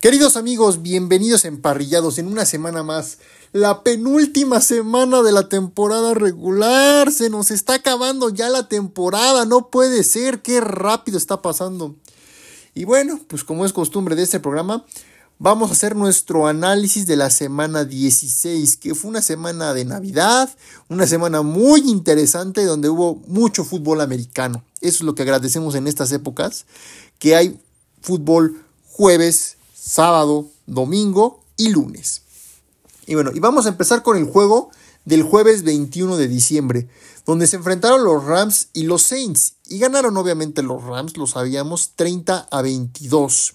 Queridos amigos, bienvenidos emparrillados en una semana más. La penúltima semana de la temporada regular. Se nos está acabando ya la temporada. No puede ser. Qué rápido está pasando. Y bueno, pues como es costumbre de este programa, vamos a hacer nuestro análisis de la semana 16, que fue una semana de Navidad, una semana muy interesante donde hubo mucho fútbol americano. Eso es lo que agradecemos en estas épocas, que hay fútbol jueves, sábado, domingo y lunes. Y bueno, y vamos a empezar con el juego del jueves 21 de diciembre, donde se enfrentaron los Rams y los Saints. Y ganaron obviamente los Rams, lo sabíamos, 30 a 22.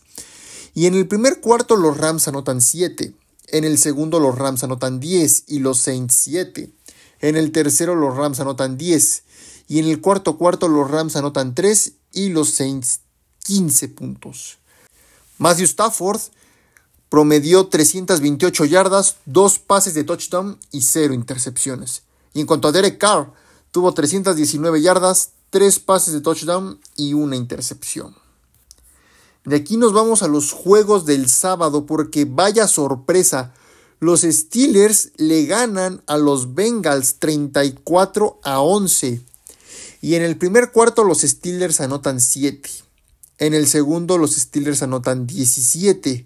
Y en el primer cuarto los Rams anotan 7. En el segundo los Rams anotan 10 y los Saints 7. En el tercero los Rams anotan 10. Y en el cuarto cuarto los Rams anotan 3 y los Saints 15 puntos. Matthew Stafford promedió 328 yardas, 2 pases de touchdown y 0 intercepciones. Y en cuanto a Derek Carr, tuvo 319 yardas, 3 pases de touchdown y una intercepción. De aquí nos vamos a los juegos del sábado porque vaya sorpresa. Los Steelers le ganan a los Bengals 34 a 11. Y en el primer cuarto los Steelers anotan 7. En el segundo los Steelers anotan 17.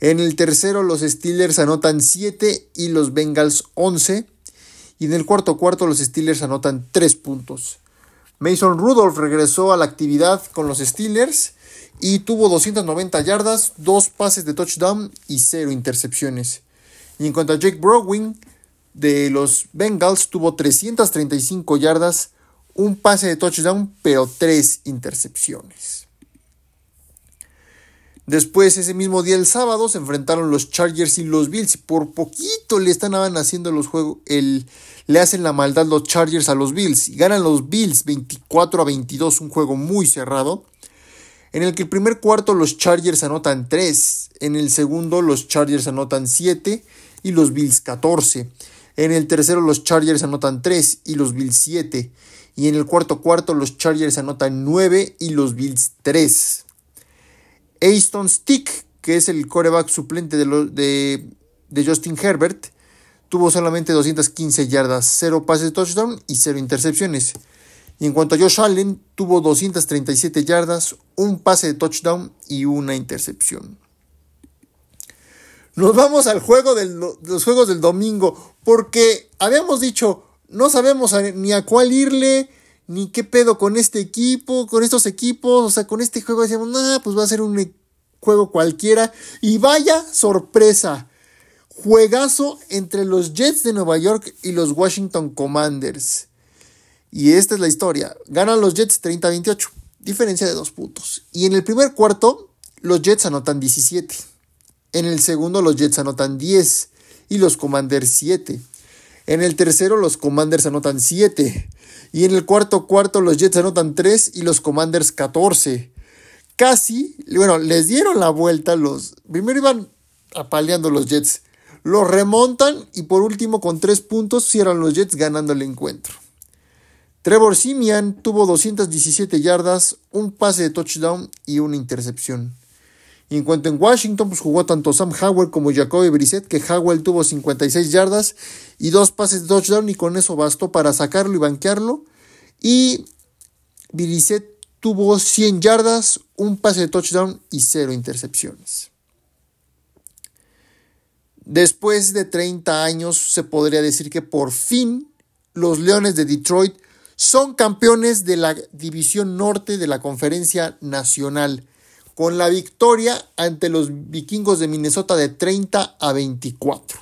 En el tercero los Steelers anotan 7 y los Bengals 11. Y en el cuarto cuarto los Steelers anotan 3 puntos. Mason Rudolph regresó a la actividad con los Steelers y tuvo 290 yardas, 2 pases de touchdown y 0 intercepciones. Y en cuanto a Jake Browning de los Bengals, tuvo 335 yardas, un pase de touchdown, pero 3 intercepciones. Después, ese mismo día, el sábado, se enfrentaron los Chargers y los Bills. Y por poquito le están haciendo los juegos. El, le hacen la maldad los Chargers a los Bills. Y ganan los Bills 24 a 22. Un juego muy cerrado. En el que el primer cuarto los Chargers anotan 3. En el segundo los Chargers anotan 7. Y los Bills 14. En el tercero los Chargers anotan 3 y los Bills 7. Y en el cuarto cuarto los Chargers anotan 9 y los Bills 3. Aston Stick, que es el coreback suplente de, de, Justin Herbert, tuvo solamente 215 yardas, 0 pases de touchdown y 0 intercepciones. Y en cuanto a Josh Allen, tuvo 237 yardas, un pase de touchdown y una intercepción. Nos vamos al juego de los juegos del domingo, porque habíamos dicho, no sabemos ni a cuál irle, ni qué pedo con este equipo, con estos equipos, o sea, con este juego decíamos, nah, pues va a ser un e-, juego cualquiera. Y vaya sorpresa, juegazo entre los Jets de Nueva York y los Washington Commanders. Y esta es la historia, ganan los Jets 30-28, diferencia de dos puntos. Y en el primer cuarto, los Jets anotan 17. En el segundo, los Jets anotan 10 y los Commanders 7. En el tercero, los Commanders anotan 7. Y en el cuarto cuarto los Jets anotan 3 y los Commanders 14. Casi, bueno, les dieron la vuelta los... Primero iban apaleando los Jets. Los remontan y por último con 3 puntos cierran los Jets ganando el encuentro. Trevor Simian tuvo 217 yardas, un pase de touchdown y una intercepción. Y en cuanto en Washington, pues jugó tanto Sam Howell como Jacoby Brissett, que Howell tuvo 56 yardas y dos pases de touchdown y con eso bastó para sacarlo y banquearlo. Y Brissett tuvo 100 yardas, un pase de touchdown y cero intercepciones. Después de 30 años se podría decir que por fin los Leones de Detroit son campeones de la División Norte de la Conferencia Nacional con la victoria ante los vikingos de Minnesota de 30 a 24.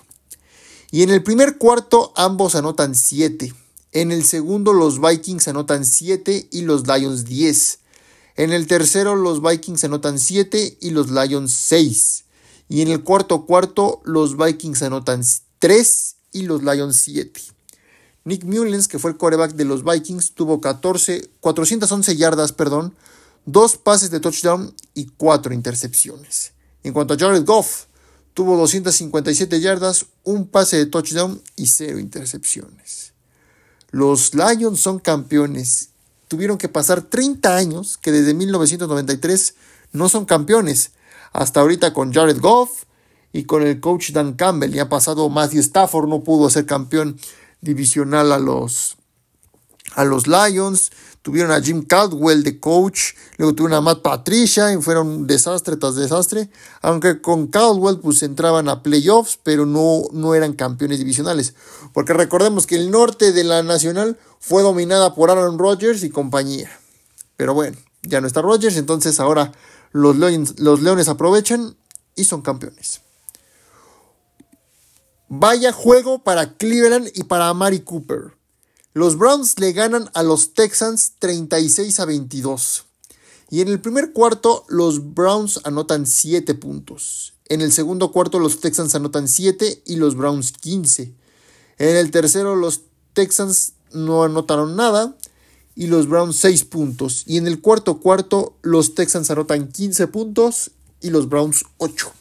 Y en el primer cuarto ambos anotan 7. En el segundo los Vikings anotan 7 y los Lions 10. En el tercero los Vikings anotan 7 y los Lions 6. Y en el cuarto cuarto los Vikings anotan 3 y los Lions 7. Nick Mullens, que fue el coreback de los Vikings, tuvo 14, 411 yardas, perdón, dos pases de touchdown y cuatro intercepciones. En cuanto a Jared Goff, tuvo 257 yardas, un pase de touchdown y cero intercepciones. Los Lions son campeones. Tuvieron que pasar 30 años que desde 1993 no son campeones. hasta ahorita con Jared Goff y con el coach Dan Campbell. Y ha pasado Matthew Stafford, no pudo ser campeón divisional a los, a los Lions. Tuvieron a Jim Caldwell de coach, luego tuvieron a Matt Patricia y fueron desastre tras desastre. Aunque con Caldwell pues entraban a playoffs, pero no, no eran campeones divisionales. Porque recordemos que el norte de la nacional fue dominada por Aaron Rodgers y compañía. Pero bueno, ya no está Rodgers, entonces ahora los Leones, los Leones aprovechan y son campeones. Vaya juego para Cleveland y para Amari Cooper. Los Browns le ganan a los Texans 36 a 22. Y en el primer cuarto los Browns anotan 7 puntos. En el segundo cuarto los Texans anotan 7 y los Browns 15. En el tercero los Texans no anotaron nada y los Browns 6 puntos. Y en el cuarto cuarto los Texans anotan 15 puntos y los Browns 8.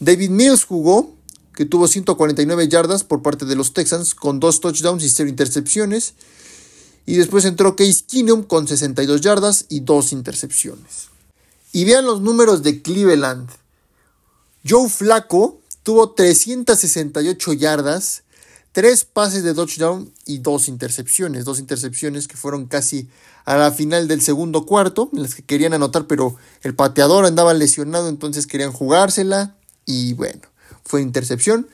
David Mills jugó que tuvo 149 yardas por parte de los Texans con dos touchdowns y cero intercepciones. Y después entró Case Keenum con 62 yardas y dos intercepciones. Y vean los números de Cleveland. Joe Flacco tuvo 368 yardas, tres pases de touchdown y dos intercepciones. Dos intercepciones que fueron casi a la final del segundo cuarto, en las que querían anotar, pero el pateador andaba lesionado, entonces querían jugársela. Y bueno, fue intercepción.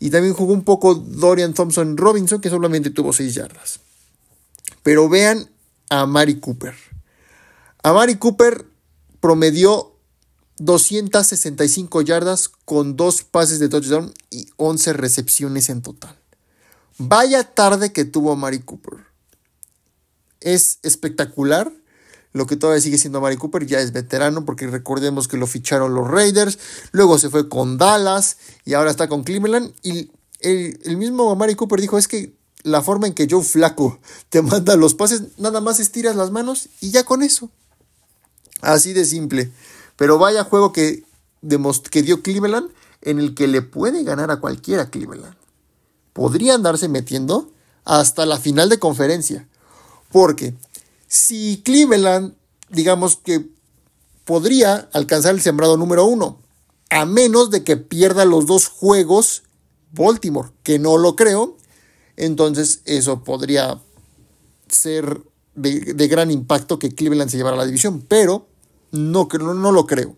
Y también jugó un poco Dorian Thompson Robinson, que solamente tuvo 6 yardas. Pero vean a Mari Cooper. A Mari Cooper promedió 265 yardas con dos pases de touchdown y 11 recepciones en total. Vaya tarde que tuvo Mari Cooper. Es espectacular lo que todavía sigue siendo Mari Cooper, ya es veterano porque recordemos que lo ficharon los Raiders, luego se fue con Dallas y ahora está con Cleveland y el, mismo Mari Cooper dijo es que la forma en que Joe Flaco te manda los pases, nada más estiras las manos y ya con eso. Así de simple. Pero vaya juego que, que dio Cleveland en el que le puede ganar a cualquiera Cleveland. Podría andarse metiendo hasta la final de conferencia. Porque si Cleveland, digamos que podría alcanzar el sembrado número uno, a menos de que pierda los dos juegos Baltimore, que no lo creo, entonces eso podría ser de, gran impacto que Cleveland se llevara la división, pero no, no, no lo creo.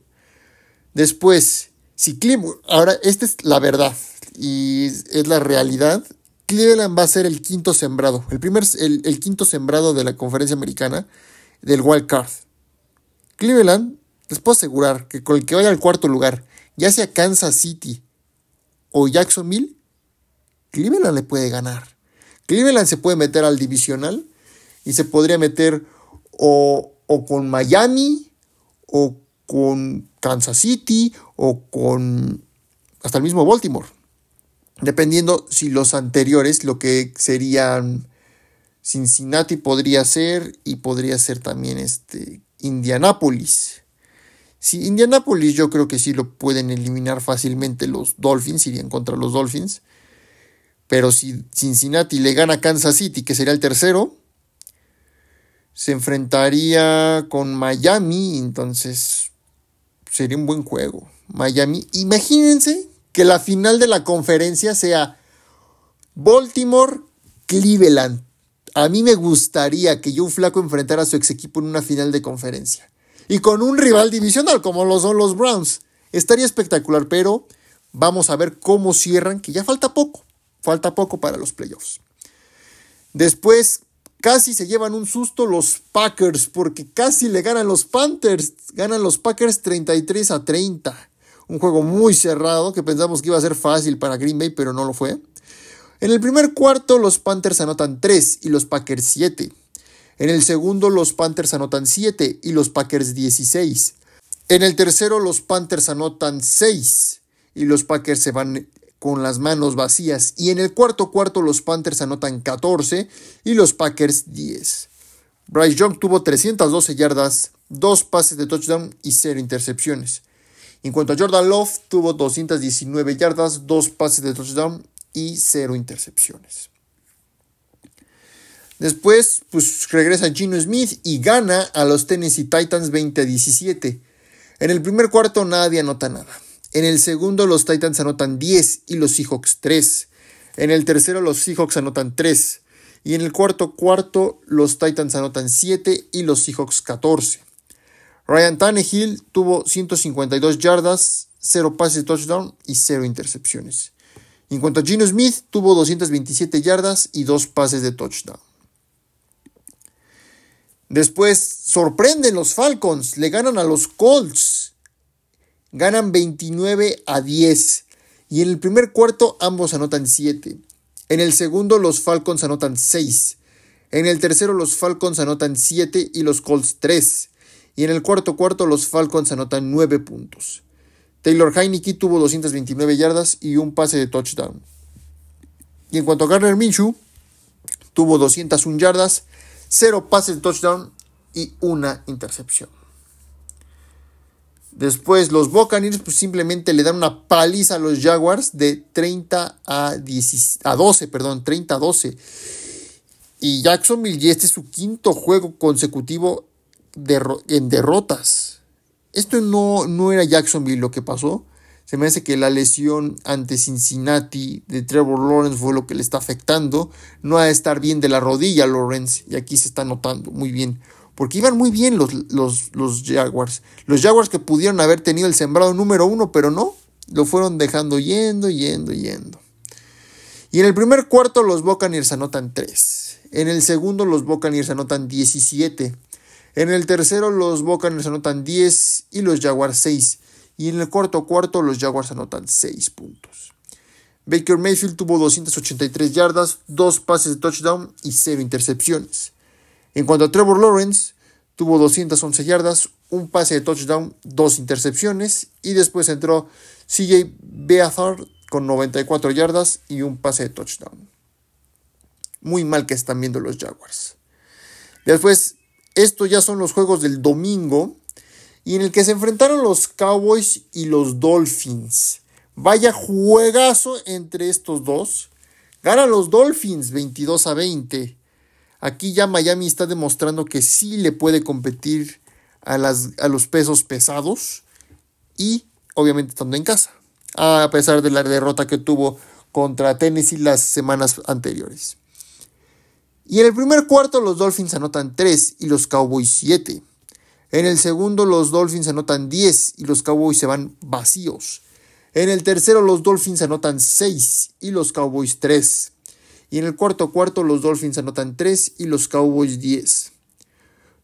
Después, si Cleveland, ahora esta es la verdad y es la realidad, Cleveland va a ser el quinto sembrado, el, primer, el, quinto sembrado de la conferencia americana del Wild Card. Cleveland, les puedo asegurar que con el que vaya al cuarto lugar, ya sea Kansas City o Jacksonville, Cleveland le puede ganar. Cleveland se puede meter al divisional y se podría meter o, o con Miami o con Kansas City o con hasta el mismo Baltimore dependiendo si los anteriores, lo que serían Cincinnati podría ser y podría ser también este Indianapolis. Si Indianapolis yo creo que sí lo pueden eliminar fácilmente los Dolphins, irían contra los Dolphins. Pero si Cincinnati le gana a Kansas City, que sería el tercero, se enfrentaría con Miami, entonces sería un buen juego. Miami, imagínense que la final de la conferencia sea Baltimore-Cleveland. A mí me gustaría que Joe Flaco enfrentara a su ex equipo en una final de conferencia. Y con un rival divisional como lo son los Browns. Estaría espectacular, pero vamos a ver cómo cierran, que ya falta poco. Falta poco para los playoffs. Después, casi se llevan un susto los Packers, porque casi le ganan los Panthers. Ganan los Packers 33 a 30. Un juego muy cerrado que pensamos que iba a ser fácil para Green Bay, pero no lo fue. En el primer cuarto los Panthers anotan 3 y los Packers 7. En el segundo los Panthers anotan 7 y los Packers 16. En el tercero los Panthers anotan 6 y los Packers se van con las manos vacías. Y en el cuarto cuarto los Panthers anotan 14 y los Packers 10. Bryce Young tuvo 312 yardas, 2 pases de touchdown y 0 intercepciones. En cuanto a Jordan Love, tuvo 219 yardas, 2 pases de touchdown y 0 intercepciones. Después, pues regresa Gino Smith y gana a los Tennessee Titans 20 a 17. En el primer cuarto nadie anota nada. En el segundo los Titans anotan 10 y los Seahawks 3. En el tercero los Seahawks anotan 3. Y en el cuarto cuarto los Titans anotan 7 y los Seahawks 14. Ryan Tannehill tuvo 152 yardas, 0 pases de touchdown y 0 intercepciones. En cuanto a Gino Smith, tuvo 227 yardas y 2 pases de touchdown. Después sorprenden los Falcons, le ganan a los Colts. Ganan 29 a 10. Y en el primer cuarto ambos anotan 7. En el segundo los Falcons anotan 6. En el tercero los Falcons anotan 7 y los Colts 3. Y en el cuarto cuarto los Falcons anotan 9 puntos. Taylor Heineke tuvo 229 yardas y un pase de touchdown. Y en cuanto a Garner Minshew, tuvo 201 yardas, 0 pases de touchdown y una intercepción. Después los Buccaneers pues, simplemente le dan una paliza a los Jaguars de 30 a, 12, perdón, 30 a 12. Y Jacksonville y este es su quinto juego consecutivo en derrotas. Esto no, no era Jacksonville lo que pasó. Se me hace que la lesión ante Cincinnati de Trevor Lawrence fue lo que le está afectando. No de estar bien de la rodilla Lawrence. Y aquí se está notando muy bien. Porque iban muy bien los, los, los Jaguars. Los Jaguars que pudieron haber tenido el sembrado número uno, pero no. Lo fueron dejando yendo, yendo, yendo. Y en el primer cuarto los Buccaneers anotan 3. En el segundo los Buccaneers anotan 17. En el tercero los Buccaneers anotan 10 y los Jaguars 6. Y en el cuarto cuarto los Jaguars anotan 6 puntos. Baker Mayfield tuvo 283 yardas, 2 pases de touchdown y 0 intercepciones. En cuanto a Trevor Lawrence, tuvo 211 yardas, un pase de touchdown, 2 intercepciones. Y después entró CJ Beathard con 94 yardas y un pase de touchdown. Muy mal que están viendo los Jaguars. Después estos ya son los juegos del domingo y en el que se enfrentaron los Cowboys y los Dolphins. Vaya juegazo entre estos dos. Ganan los Dolphins 22 a 20. Aquí ya Miami está demostrando que sí le puede competir a, las, a los pesos pesados y obviamente estando en casa, a pesar de la derrota que tuvo contra Tennessee las semanas anteriores. Y en el primer cuarto los Dolphins anotan 3 y los Cowboys 7. En el segundo los Dolphins anotan 10 y los Cowboys se van vacíos. En el tercero los Dolphins anotan 6 y los Cowboys 3. Y en el cuarto cuarto los Dolphins anotan 3 y los Cowboys 10.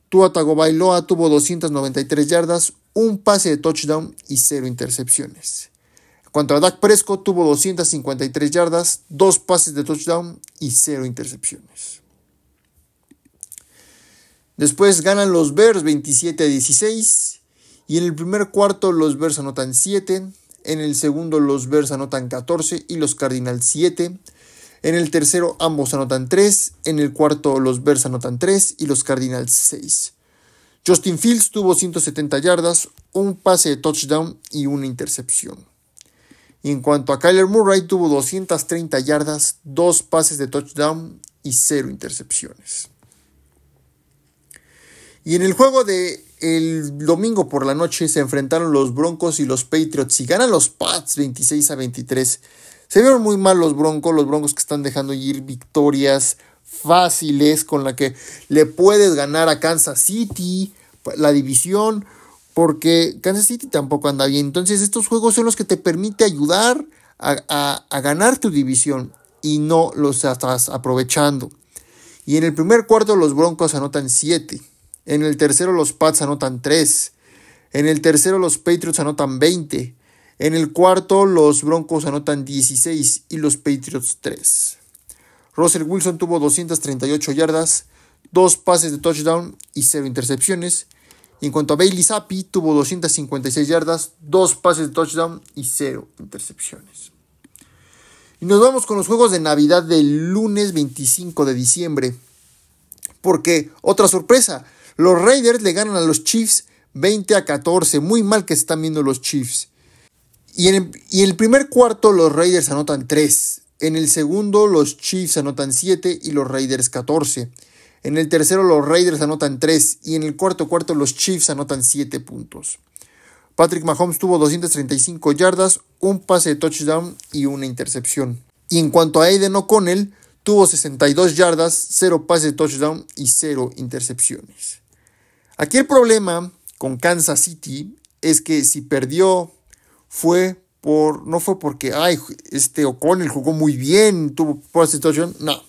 Tua Tagovailoa tuvo 293 yardas, un pase de touchdown y 0 intercepciones. Cuanto a Dak Prescott tuvo 253 yardas, 2 pases de touchdown y 0 intercepciones. Después ganan los Bears 27 a 16. Y en el primer cuarto los Bears anotan 7. En el segundo los Bears anotan 14 y los Cardinals 7. En el tercero ambos anotan 3. En el cuarto los Bears anotan 3 y los Cardinals 6. Justin Fields tuvo 170 yardas, un pase de touchdown y una intercepción. Y en cuanto a Kyler Murray, tuvo 230 yardas, dos pases de touchdown y cero intercepciones. Y en el juego de el domingo por la noche se enfrentaron los Broncos y los Patriots y ganan los Pats 26 a 23. Se vieron muy mal los Broncos, los Broncos que están dejando ir victorias fáciles con la que le puedes ganar a Kansas City la división porque Kansas City tampoco anda bien. Entonces estos juegos son los que te permiten ayudar a, a ganar tu división y no los estás aprovechando. Y en el primer cuarto los Broncos anotan 7. En el tercero los Pats anotan 3. En el tercero los Patriots anotan 20. En el cuarto los Broncos anotan 16 y los Patriots 3. Russell Wilson tuvo 238 yardas, 2 pases de touchdown y 0 intercepciones. Y en cuanto a Bailey Zappi, tuvo 256 yardas, 2 pases de touchdown y 0 intercepciones. Y nos vamos con los juegos de Navidad del lunes 25 de diciembre. Porque, otra sorpresa, los Raiders le ganan a los Chiefs 20 a 14. Muy mal que están viendo los Chiefs. Y en, el, y el primer cuarto los Raiders anotan 3. En el segundo los Chiefs anotan 7 y los Raiders 14. En el tercero los Raiders anotan 3 y en el cuarto cuarto los Chiefs anotan 7 puntos. Patrick Mahomes tuvo 235 yardas, un pase de touchdown y una intercepción. Y en cuanto a Aiden O'Connell, tuvo 62 yardas, 0 pases de touchdown y 0 intercepciones. Aquí el problema con Kansas City es que si perdió fue por no fue porque ay, este O'Connell jugó muy bien, tuvo de touchdown, no.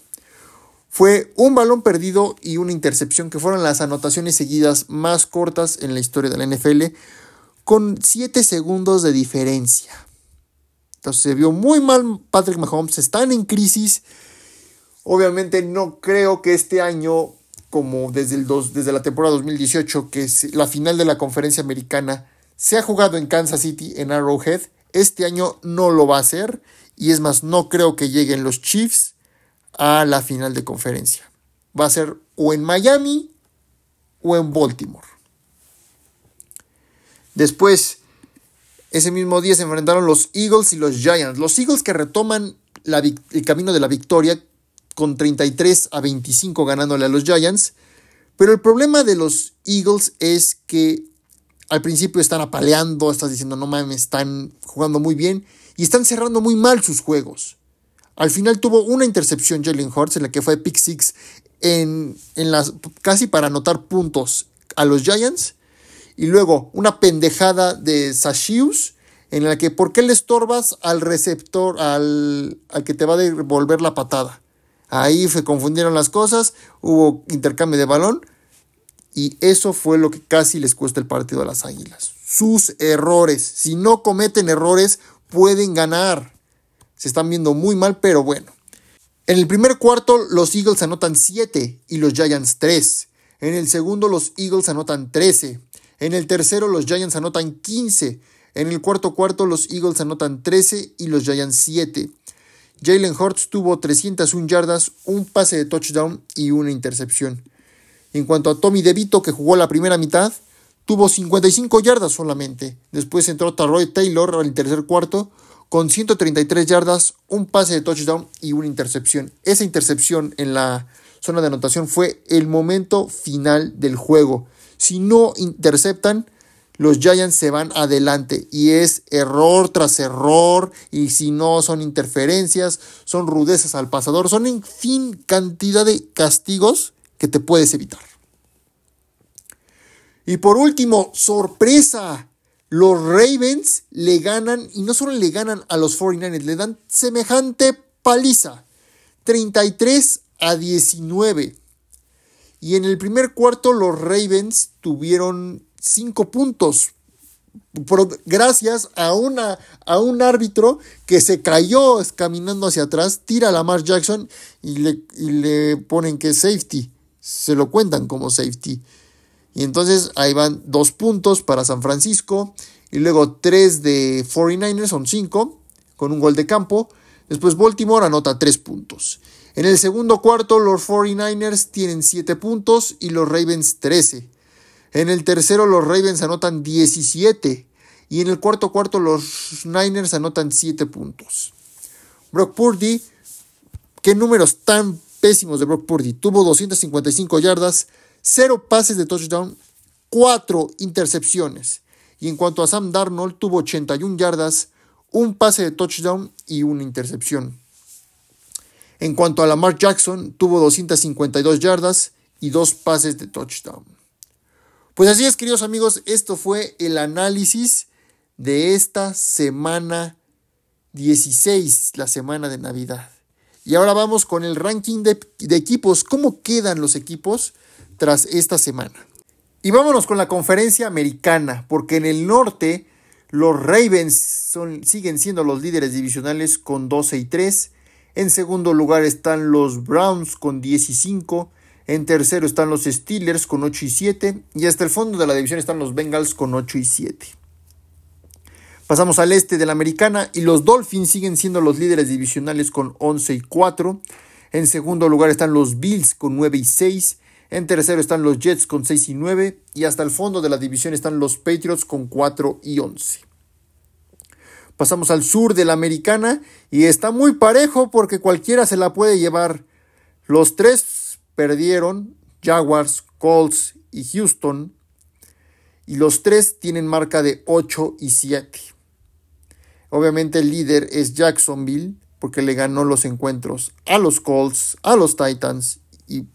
Fue un balón perdido y una intercepción que fueron las anotaciones seguidas más cortas en la historia de la NFL con 7 segundos de diferencia. Entonces se vio muy mal Patrick Mahomes, están en crisis. Obviamente no creo que este año, como desde, el desde la temporada 2018, que la final de la conferencia americana, se ha jugado en Kansas City, en Arrowhead. Este año no lo va a hacer. Y es más, no creo que lleguen los Chiefs a la final de conferencia. Va a ser o en Miami o en Baltimore. Después, ese mismo día se enfrentaron los Eagles y los Giants. Los Eagles que retoman el camino de la victoria con 33 a 25 ganándole a los Giants. Pero el problema de los Eagles es que al principio están apaleando, estás diciendo, no mames, están jugando muy bien y están cerrando muy mal sus juegos. Al final tuvo una intercepción Jalen Hurts en la que fue pick six en, en las, casi para anotar puntos a los Giants. Y luego una pendejada de Sashius en la que ¿por qué le estorbas al receptor, al, al que te va a devolver la patada? Ahí se confundieron las cosas, hubo intercambio de balón y eso fue lo que casi les cuesta el partido a las Águilas. Sus errores. Si no cometen errores, pueden ganar. Se están viendo muy mal, pero bueno. En el primer cuarto los Eagles anotan 7 y los Giants 3. En el segundo los Eagles anotan 13. En el tercero los Giants anotan 15. En el cuarto cuarto los Eagles anotan 13 y los Giants 7. Jalen Hurts tuvo 301 yardas, un pase de touchdown y una intercepción. En cuanto a Tommy DeVito, que jugó la primera mitad, tuvo 55 yardas solamente. Después entró Taroy Taylor al tercer cuarto con 133 yardas, un pase de touchdown y una intercepción. Esa intercepción en la zona de anotación fue el momento final del juego. Si no interceptan, los Giants se van adelante y es error tras error y si no son interferencias, son rudezas al pasador, son en fin cantidad de castigos que te puedes evitar. Y por último, sorpresa, los Ravens le ganan, y no solo le ganan a los 49ers, le dan semejante paliza. 33 a 19. Y en el primer cuarto los Ravens tuvieron 5 puntos. gracias a, una, a un árbitro que se cayó caminando hacia atrás, tira a Lamar Jackson y le, le ponen que safety. Se lo cuentan como safety. Y entonces ahí van dos puntos para San Francisco. Y luego tres de 49ers, son cinco, con un gol de campo. Después Baltimore anota tres puntos. En el segundo cuarto los 49ers tienen siete puntos y los Ravens 13. En el tercero los Ravens anotan 17. Y en el cuarto cuarto los Niners anotan 7 puntos. Brock Purdy, qué números tan pésimos de Brock Purdy. Tuvo 255 yardas, 0 pases de touchdown, 4 intercepciones. Y en cuanto a Sam Darnold, tuvo 81 yardas, un pase de touchdown y una intercepción. En cuanto a Lamar Jackson, tuvo 252 yardas y dos pases de touchdown. Pues así es, queridos amigos, esto fue el análisis de esta semana 16, la semana de Navidad. Y ahora vamos con el ranking de, equipos. ¿Cómo quedan los equipos? tras esta semana. Y vámonos con la conferencia americana, porque en el norte los Ravens siguen siendo los líderes divisionales con 12 y 3. En segundo lugar están los Browns con 10 y 5. En tercero están los Steelers con 8 y 7. Y hasta el fondo de la división están los Bengals con 8 y 7. Pasamos al este de la americana y los Dolphins siguen siendo los líderes divisionales con 11 y 4. En segundo lugar están los Bills con 9 y 6. En tercero están los Jets con 6 y 9 y hasta el fondo de la división están los Patriots con 4 y 11. Pasamos al sur de la americana y está muy parejo porque cualquiera se la puede llevar. Los tres perdieron, Jaguars, Colts y Houston. Y los tres tienen marca de 8 y 7. Obviamente el líder es Jacksonville porque le ganó los encuentros a los Colts, a los Titans y,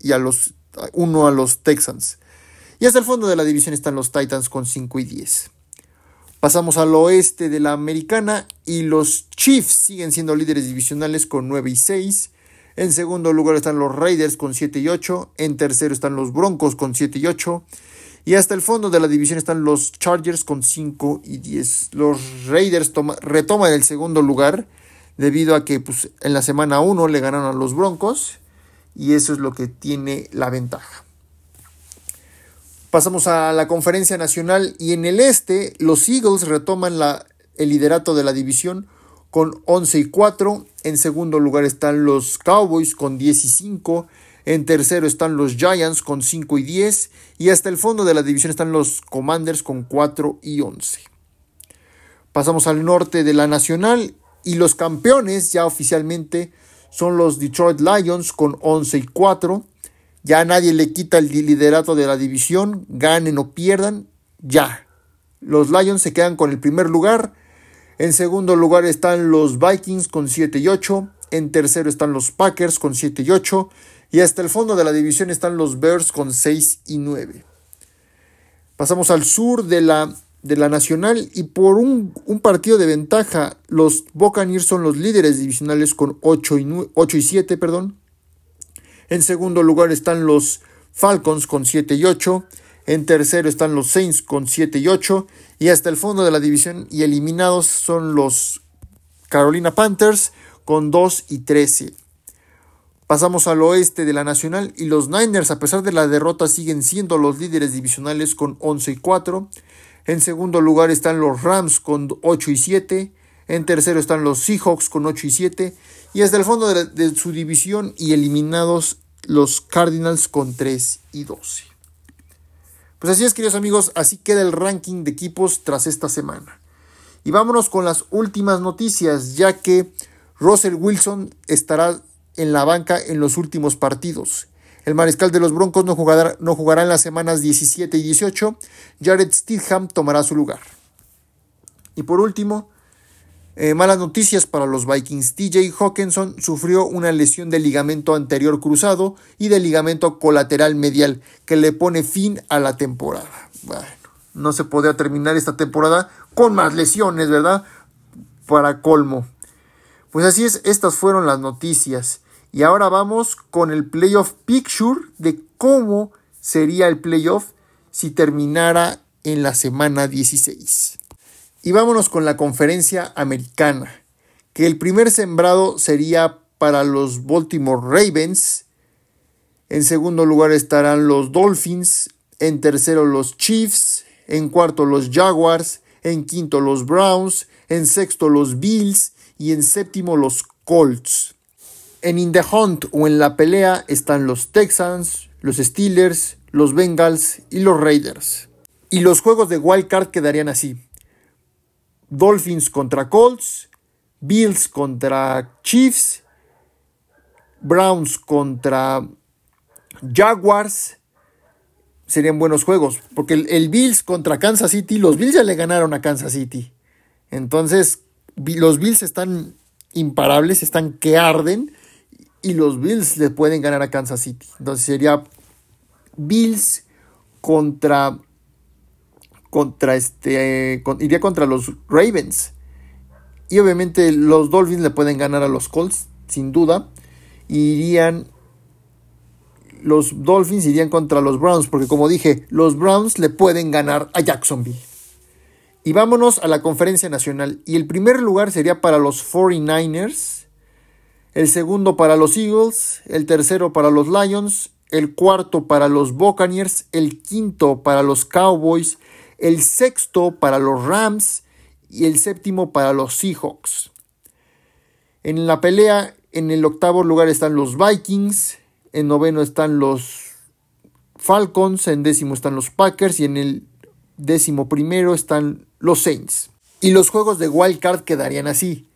y a los uno a los Texans. Y hasta el fondo de la división están los Titans con 5 y 10. Pasamos al oeste de la americana y los Chiefs siguen siendo líderes divisionales con 9 y 6. En segundo lugar están los Raiders con 7 y 8. En tercero están los Broncos con 7 y 8. Y hasta el fondo de la división están los Chargers con 5 y 10. Los Raiders retoman el segundo lugar debido a que pues, en la semana 1 le ganaron a los Broncos. Y eso es lo que tiene la ventaja. Pasamos a la conferencia nacional y en el este los Eagles retoman el liderato de la división con 11 y 4. En segundo lugar están los Cowboys con 10 y 5. En tercero están los Giants con 5 y 10. Y hasta el fondo de la división están los Commanders con 4 y 11. Pasamos al norte de la nacional y los campeones ya oficialmente son los Detroit Lions con 11 y 4. Ya nadie le quita el liderato de la división, ganen o pierdan, ya. Los Lions se quedan con el primer lugar. En segundo lugar están los Vikings con 7 y 8. En tercero están los Packers con 7 y 8. Y hasta el fondo de la división están los Bears con 6 y 9. Pasamos al sur de la, de la nacional y por un, un, partido de ventaja, los Buccaneers son los líderes divisionales con 8 y, 8 y 7. Perdón. En segundo lugar están los Falcons con 7 y 8. En tercero están los Saints con 7 y 8. Y hasta el fondo de la división y eliminados son los Carolina Panthers con 2 y 13. Pasamos al oeste de la Nacional y los Niners, a pesar de la derrota, siguen siendo los líderes divisionales con 11 y 4. En segundo lugar están los Rams con 8 y 7. En tercero están los Seahawks con 8 y 7. Y hasta el fondo de, su división y eliminados los Cardinals con 3 y 12. Pues así es, queridos amigos, así queda el ranking de equipos tras esta semana. Y vámonos con las últimas noticias, ya que Russell Wilson estará en la banca en los últimos partidos. El mariscal de los Broncos no jugará, no jugará en las semanas 17 y 18. Jared Stidham tomará su lugar. Y por último, eh, malas noticias para los Vikings. TJ Hawkinson sufrió una lesión del ligamento anterior cruzado y del ligamento colateral medial que le pone fin a la temporada. Bueno, no se podría terminar esta temporada con más lesiones, ¿verdad? Para colmo. Pues así es, estas fueron las noticias. Y ahora vamos con el playoff picture de cómo sería el playoff si terminara en la semana 16. Y vámonos con la conferencia americana, que el primer sembrado sería para los Baltimore Ravens, en segundo lugar estarán los Dolphins, en tercero los Chiefs, en cuarto los Jaguars, en quinto los Browns, en sexto los Bills y en séptimo los Colts. En In the Hunt o en la pelea están los Texans, los Steelers, los Bengals y los Raiders. Y los juegos de wild card quedarían así. Dolphins contra Colts, Bills contra Chiefs, Browns contra Jaguars. Serían buenos juegos, porque el, Bills contra Kansas City, los Bills ya le ganaron a Kansas City. Entonces, los Bills están imparables, están que arden, y los Bills le pueden ganar a Kansas City. Entonces sería Bills contra contra este, iría contra los Ravens. Y obviamente los Dolphins le pueden ganar a los Colts, sin duda. Irían, los Dolphins irían contra los Browns, porque como dije, los Browns le pueden ganar a Jacksonville. Y vámonos a la conferencia nacional. Y el primer lugar sería para los 49ers, el segundo para los Eagles, el tercero para los Lions, el cuarto para los Buccaneers, el quinto para los Cowboys, el sexto para los Rams y el séptimo para los Seahawks. En la pelea, en el octavo lugar están los Vikings, en noveno están los Falcons, en décimo están los Packers y en el décimo primero están los Saints. Y los juegos de wild card quedarían así: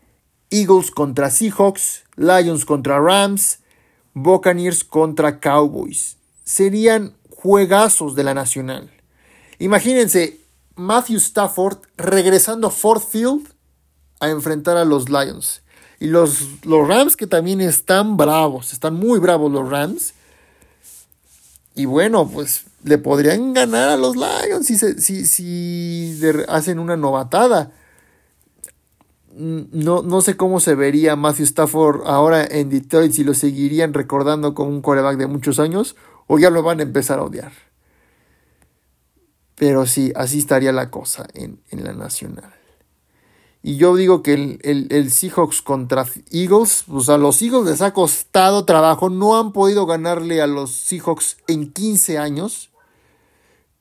Eagles contra Seahawks, Lions contra Rams, Buccaneers contra Cowboys. Serían juegazos de la nacional. Imagínense, Matthew Stafford regresando a Ford Field a enfrentar a los Lions. Y los, los Rams que también están bravos, están muy bravos los Rams. Y bueno, pues le podrían ganar a los Lions si, si, si hacen una novatada. No, no, sé cómo se vería Matthew Stafford ahora en Detroit, si lo seguirían recordando como un coreback de muchos años o ya lo van a empezar a odiar. Pero sí, así estaría la cosa en, la nacional. Y yo digo que el, el, Seahawks contra Eagles, pues a los Eagles les ha costado trabajo, no han podido ganarle a los Seahawks en 15 años,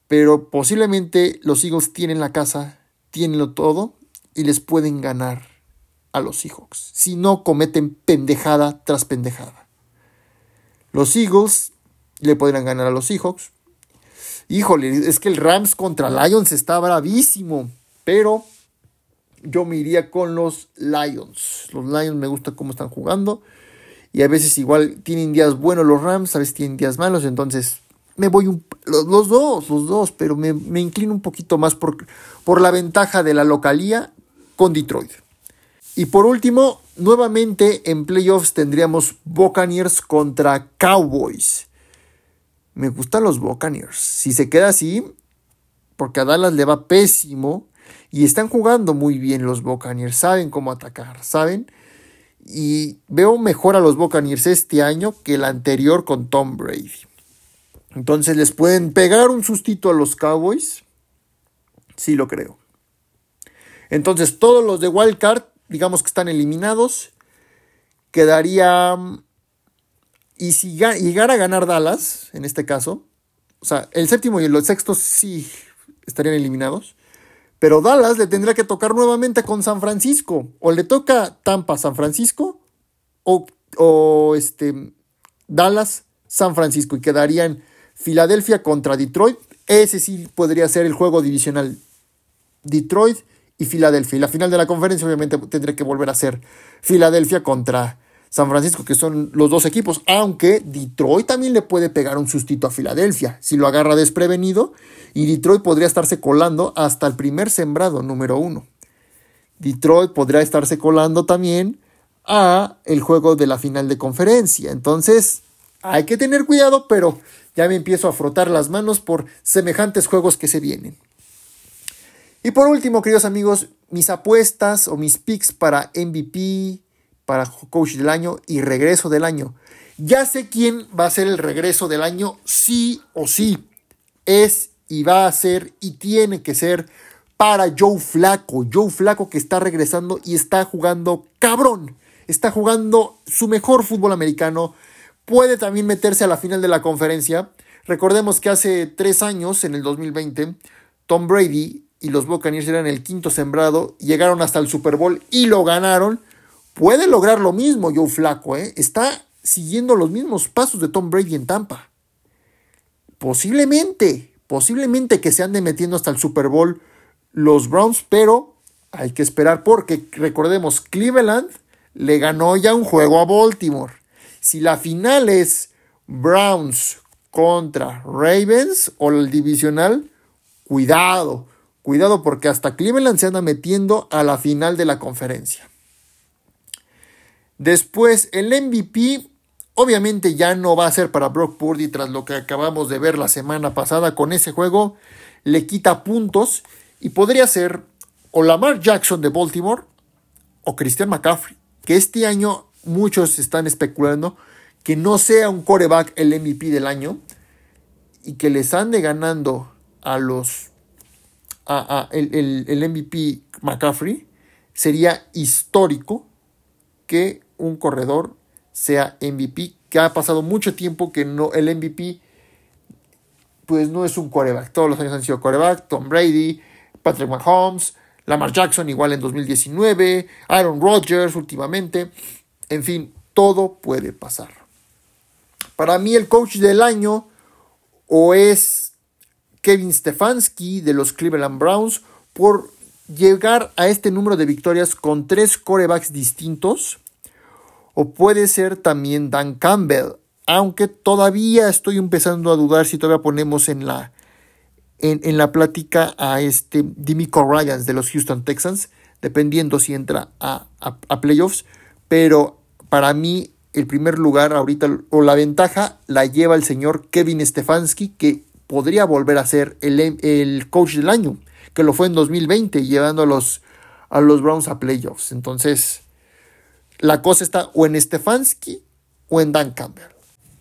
pero posiblemente los Eagles tienen la casa, tienen todo y les pueden ganar a los Seahawks, si no cometen pendejada tras pendejada. Los Eagles le podrían ganar a los Seahawks, Híjole, es que el Rams contra Lions está bravísimo, pero yo me iría con los Lions. Los Lions me gusta cómo están jugando y a veces igual tienen días buenos los Rams, a veces tienen días malos, entonces me voy un, los, dos, los dos, pero me, inclino un poquito más por, por la ventaja de la localía con Detroit. Y por último, nuevamente en playoffs tendríamos Buccaneers contra Cowboys. Me gustan los Buccaneers. Si se queda así, porque a Dallas le va pésimo y están jugando muy bien los Buccaneers, saben cómo atacar, saben. Y veo mejor a los Buccaneers este año que el anterior con Tom Brady. Entonces les pueden pegar un sustito a los Cowboys. Sí lo creo. Entonces todos los de Wildcard, digamos que están eliminados. Quedaría y si llegara a ganar Dallas, en este caso, o sea, el séptimo y el sexto sí estarían eliminados. Pero Dallas le tendría que tocar nuevamente con San Francisco. O le toca Tampa San Francisco. O, o este, Dallas San Francisco. Y quedarían Filadelfia contra Detroit. Ese sí podría ser el juego divisional. Detroit y Filadelfia. Y la final de la conferencia obviamente tendría que volver a ser Filadelfia contra San Francisco, que son los dos equipos, aunque Detroit también le puede pegar un sustito a Filadelfia si lo agarra desprevenido y Detroit podría estarse colando hasta el primer sembrado número uno. Detroit podría estarse colando también a el juego de la final de conferencia. Entonces, hay que tener cuidado, pero ya me empiezo a frotar las manos por semejantes juegos que se vienen. Y por último, queridos amigos, mis apuestas o mis picks para MVP, para coach del año y regreso del año. Ya sé quién va a ser el regreso del año, sí o sí. Es y va a ser y tiene que ser para Joe Flaco. Joe Flaco que está regresando y está jugando cabrón. Está jugando su mejor fútbol americano. Puede también meterse a la final de la conferencia. Recordemos que hace tres años, en el 2020, Tom Brady y los Buccaneers eran el quinto sembrado, llegaron hasta el Super Bowl y lo ganaron puede lograr lo mismo Joe Flaco, ¿eh? Está siguiendo los mismos pasos de Tom Brady en Tampa. Posiblemente, posiblemente que se ande metiendo hasta el Super Bowl los Browns, pero hay que esperar porque recordemos, Cleveland le ganó ya un juego a Baltimore. Si la final es Browns contra Ravens o el divisional, cuidado, cuidado porque hasta Cleveland se anda metiendo a la final de la conferencia. Después, el MVP obviamente ya no va a ser para Brock Purdy tras lo que acabamos de ver la semana pasada con ese juego. Le quita puntos y podría ser o Lamar Jackson de Baltimore o Christian McCaffrey, que este año muchos están especulando que no sea un coreback el MVP del año y que les ande ganando a los a, el, el MVP McCaffrey sería histórico que un corredor sea MVP, que ha pasado mucho tiempo que no, el MVP pues no es un quarterback. Todos los años han sido quarterback, Tom Brady, Patrick Mahomes, Lamar Jackson igual en 2019, Aaron Rodgers últimamente, en fin, todo puede pasar. Para mí el coach del año o es Kevin Stefanski de los Cleveland Browns por llegar a este número de victorias con tres corebacks distintos o puede ser también Dan Campbell, aunque todavía estoy empezando a dudar si todavía ponemos en la en, la plática a este Dimico Ryans de los Houston Texans, dependiendo si entra a, a, playoffs, pero para mí el primer lugar ahorita o la ventaja la lleva el señor Kevin Stefanski, que podría volver a ser el, el coach del año, que lo fue en 2020, llevando a los, a los Browns a playoffs. Entonces, la cosa está o en Stefanski o en Dan Campbell.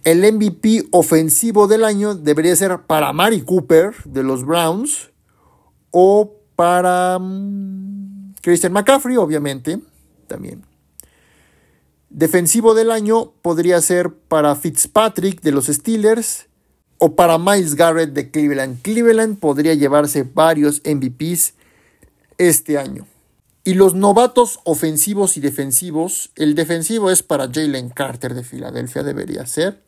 El MVP ofensivo del año debería ser para Mari Cooper de los Browns o para mm, Christian McCaffrey, obviamente, también. Defensivo del año podría ser para Fitzpatrick de los Steelers o para Miles Garrett de Cleveland. Cleveland podría llevarse varios MVPs este año. Y los novatos ofensivos y defensivos, el defensivo es para Jalen Carter de Filadelfia, debería ser.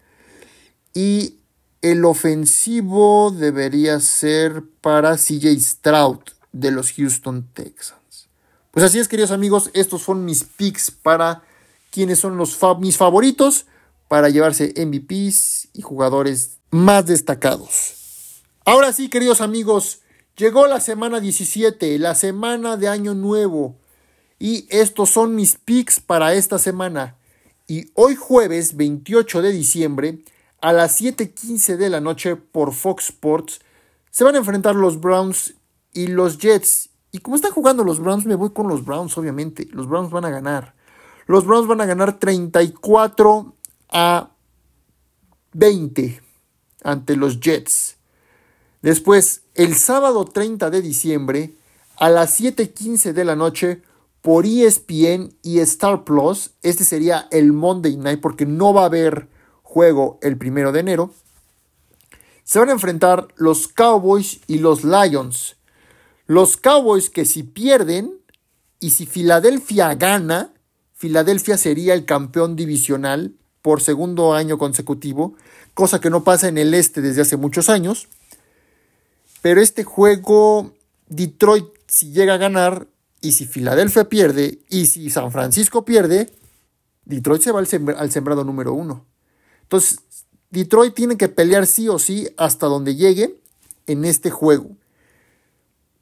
Y el ofensivo debería ser para CJ Stroud de los Houston Texans. Pues así es, queridos amigos, estos son mis picks para quienes son los mis favoritos para llevarse MVPs y jugadores más destacados. Ahora sí, queridos amigos, llegó la semana 17, la semana de Año Nuevo. Y estos son mis picks para esta semana. Y hoy jueves 28 de diciembre a las 7:15 de la noche por Fox Sports se van a enfrentar los Browns y los Jets. Y como están jugando los Browns, me voy con los Browns, obviamente. Los Browns van a ganar. Los Browns van a ganar 34 a 20 ante los Jets. Después, el sábado 30 de diciembre, a las 7:15 de la noche, por ESPN y Star Plus, este sería el Monday Night porque no va a haber juego el primero de enero, se van a enfrentar los Cowboys y los Lions. Los Cowboys que si pierden y si Filadelfia gana, Filadelfia sería el campeón divisional por segundo año consecutivo, cosa que no pasa en el este desde hace muchos años. Pero este juego, Detroit si llega a ganar y si Filadelfia pierde y si San Francisco pierde, Detroit se va al, sembrado número uno. Entonces, Detroit tiene que pelear sí o sí hasta donde llegue en este juego.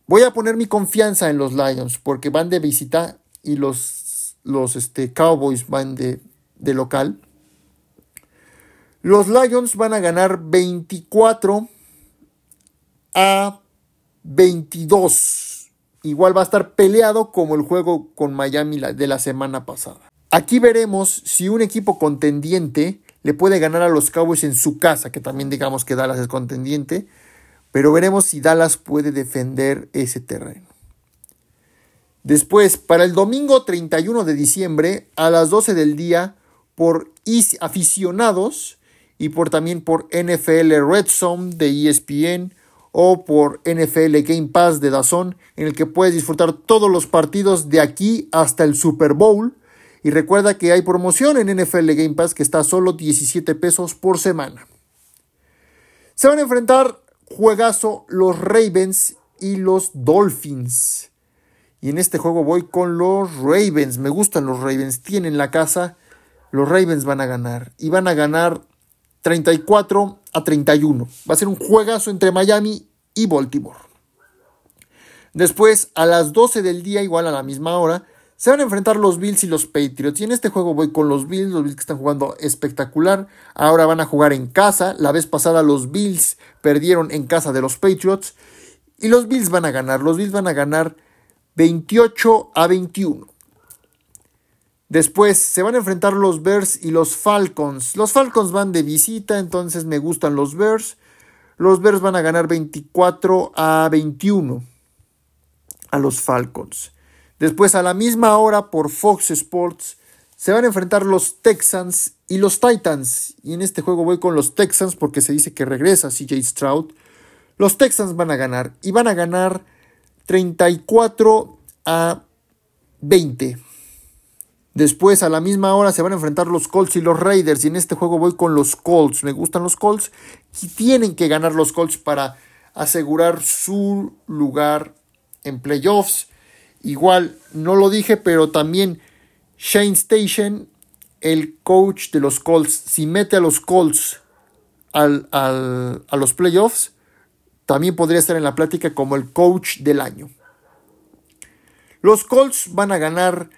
Voy a poner mi confianza en los Lions porque van de visita y los, los este, Cowboys van de, de local. Los Lions van a ganar 24 a 22. Igual va a estar peleado como el juego con Miami de la semana pasada. Aquí veremos si un equipo contendiente le puede ganar a los Cowboys en su casa, que también digamos que Dallas es contendiente, pero veremos si Dallas puede defender ese terreno. Después, para el domingo 31 de diciembre, a las 12 del día, por aficionados y por también por NFL Red Zone de ESPN o por NFL Game Pass de Dazón, en el que puedes disfrutar todos los partidos de aquí hasta el Super Bowl y recuerda que hay promoción en NFL Game Pass que está a solo 17 pesos por semana. Se van a enfrentar juegazo los Ravens y los Dolphins. Y en este juego voy con los Ravens. Me gustan los Ravens. Tienen la casa. Los Ravens van a ganar. Y van a ganar 34 a 31. Va a ser un juegazo entre Miami y Baltimore. Después, a las 12 del día, igual a la misma hora, se van a enfrentar los Bills y los Patriots. Y en este juego voy con los Bills, los Bills que están jugando espectacular. Ahora van a jugar en casa. La vez pasada los Bills perdieron en casa de los Patriots. Y los Bills van a ganar. Los Bills van a ganar 28 a 21. Después se van a enfrentar los Bears y los Falcons. Los Falcons van de visita, entonces me gustan los Bears. Los Bears van a ganar 24 a 21 a los Falcons. Después a la misma hora por Fox Sports se van a enfrentar los Texans y los Titans. Y en este juego voy con los Texans porque se dice que regresa CJ Stroud. Los Texans van a ganar y van a ganar 34 a 20. Después a la misma hora se van a enfrentar los Colts y los Raiders. Y en este juego voy con los Colts. Me gustan los Colts. Y tienen que ganar los Colts para asegurar su lugar en playoffs. Igual, no lo dije, pero también Shane Station, el coach de los Colts, si mete a los Colts al, a los playoffs, también podría estar en la plática como el coach del año. Los Colts van a ganar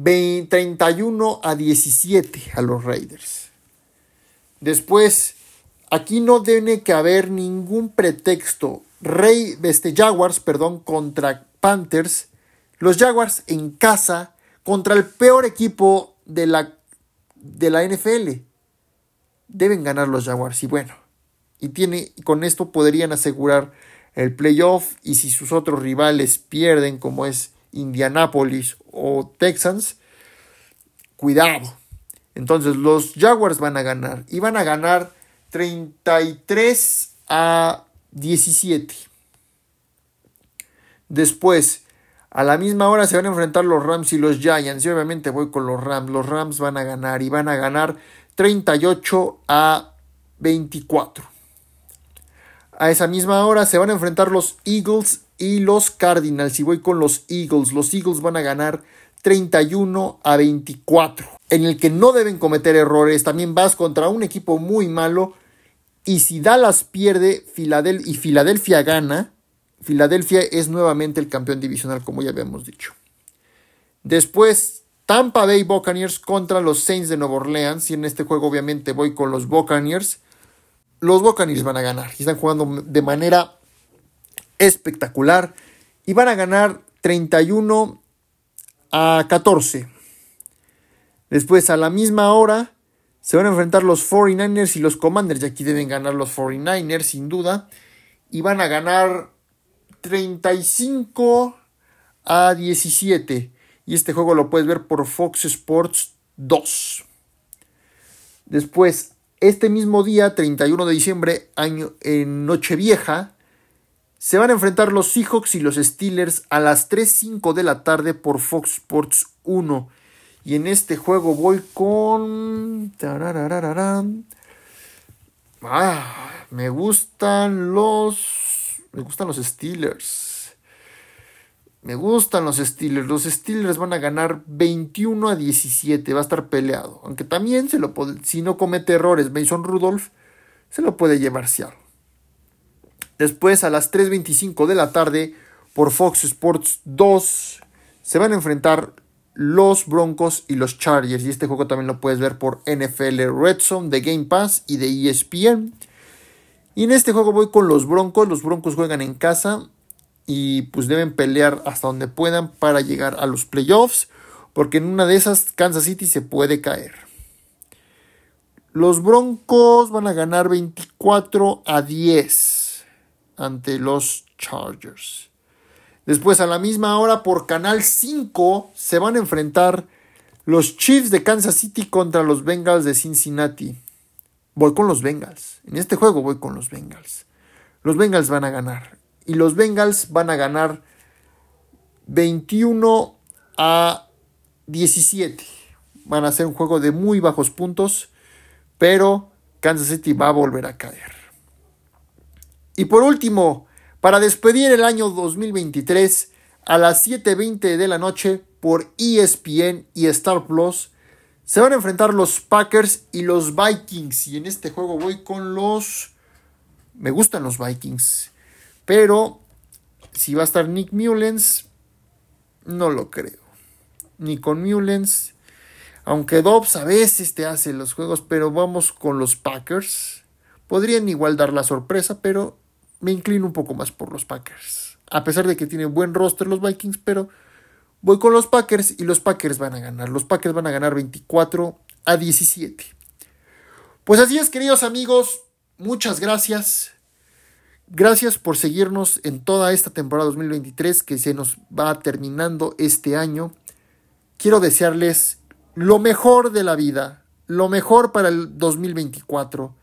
31 a 17 a los Raiders. Después, aquí no tiene que haber ningún pretexto. Rey, este, Jaguars, perdón, contra Panthers. Los Jaguars en casa contra el peor equipo de la, de la NFL. Deben ganar los Jaguars. Y bueno, y tiene, con esto podrían asegurar el playoff. Y si sus otros rivales pierden, como es Indianapolis o Texans, cuidado. Entonces los Jaguars van a ganar y van a ganar 33 a 17. Después, a la misma hora se van a enfrentar los Rams y los Giants. Y obviamente voy con los Rams. Los Rams van a ganar y van a ganar 38 a 24. A esa misma hora se van a enfrentar los Eagles y los Cardinals. Y voy con los Eagles. Los Eagles van a ganar 31 a 24. En el que no deben cometer errores. También vas contra un equipo muy malo. Y si Dallas pierde y Filadelfia gana, Filadelfia es nuevamente el campeón divisional, como ya habíamos dicho. Después, Tampa Bay Buccaneers contra los Saints de Nueva Orleans. Y en este juego, obviamente, voy con los Buccaneers. Los Buccaneers van a ganar. Y están jugando de manera espectacular y van a ganar 31 a 14. Después a la misma hora se van a enfrentar los 49ers y los Commanders y aquí deben ganar los 49ers sin duda y van a ganar 35 a 17 y este juego lo puedes ver por Fox Sports 2. Después, este mismo día, 31 de diciembre, año en Nochevieja, se van a enfrentar los Seahawks y los Steelers a las 3.05 de la tarde por Fox Sports 1. Y en este juego voy con... Ah, me gustan los... Me gustan los Steelers. Me gustan los Steelers. Los Steelers van a ganar 21 a 17. Va a estar peleado. Aunque también se lo puede, si no comete errores Mason Rudolph, se lo puede llevar Seattle. Después a las 3.25 de la tarde por Fox Sports 2 se van a enfrentar los Broncos y los Chargers. Y este juego también lo puedes ver por NFL Red Zone de Game Pass y de ESPN. Y en este juego voy con los Broncos. Los Broncos juegan en casa y pues deben pelear hasta donde puedan para llegar a los playoffs. Porque en una de esas Kansas City se puede caer. Los Broncos van a ganar 24 a 10 ante los Chargers. Después a la misma hora por Canal 5 se van a enfrentar los Chiefs de Kansas City contra los Bengals de Cincinnati. Voy con los Bengals. En este juego voy con los Bengals. Los Bengals van a ganar. Y los Bengals van a ganar 21 a 17. Van a ser un juego de muy bajos puntos. Pero Kansas City va a volver a caer. Y por último, para despedir el año 2023, a las 7.20 de la noche por ESPN y Star Plus, se van a enfrentar los Packers y los Vikings. Y en este juego voy con los... Me gustan los Vikings. Pero si va a estar Nick Mullens, no lo creo. Ni con Mullens. Aunque Dobbs a veces te hace los juegos, pero vamos con los Packers. Podrían igual dar la sorpresa, pero me inclino un poco más por los Packers. A pesar de que tienen buen roster los Vikings, pero voy con los Packers y los Packers van a ganar. Los Packers van a ganar 24 a 17. Pues así es, queridos amigos, muchas gracias. Gracias por seguirnos en toda esta temporada 2023 que se nos va terminando este año. Quiero desearles lo mejor de la vida, lo mejor para el 2024,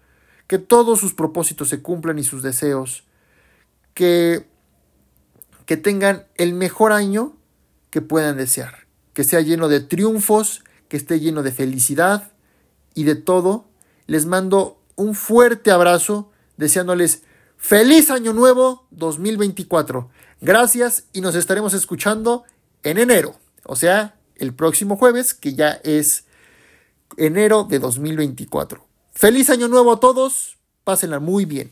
que todos sus propósitos se cumplan y sus deseos que, que tengan el mejor año que puedan desear, que sea lleno de triunfos, que esté lleno de felicidad y de todo. Les mando un fuerte abrazo deseándoles feliz año nuevo 2024. Gracias y nos estaremos escuchando en enero, o sea, el próximo jueves, que ya es enero de 2024. Feliz año nuevo a todos, pásenla muy bien.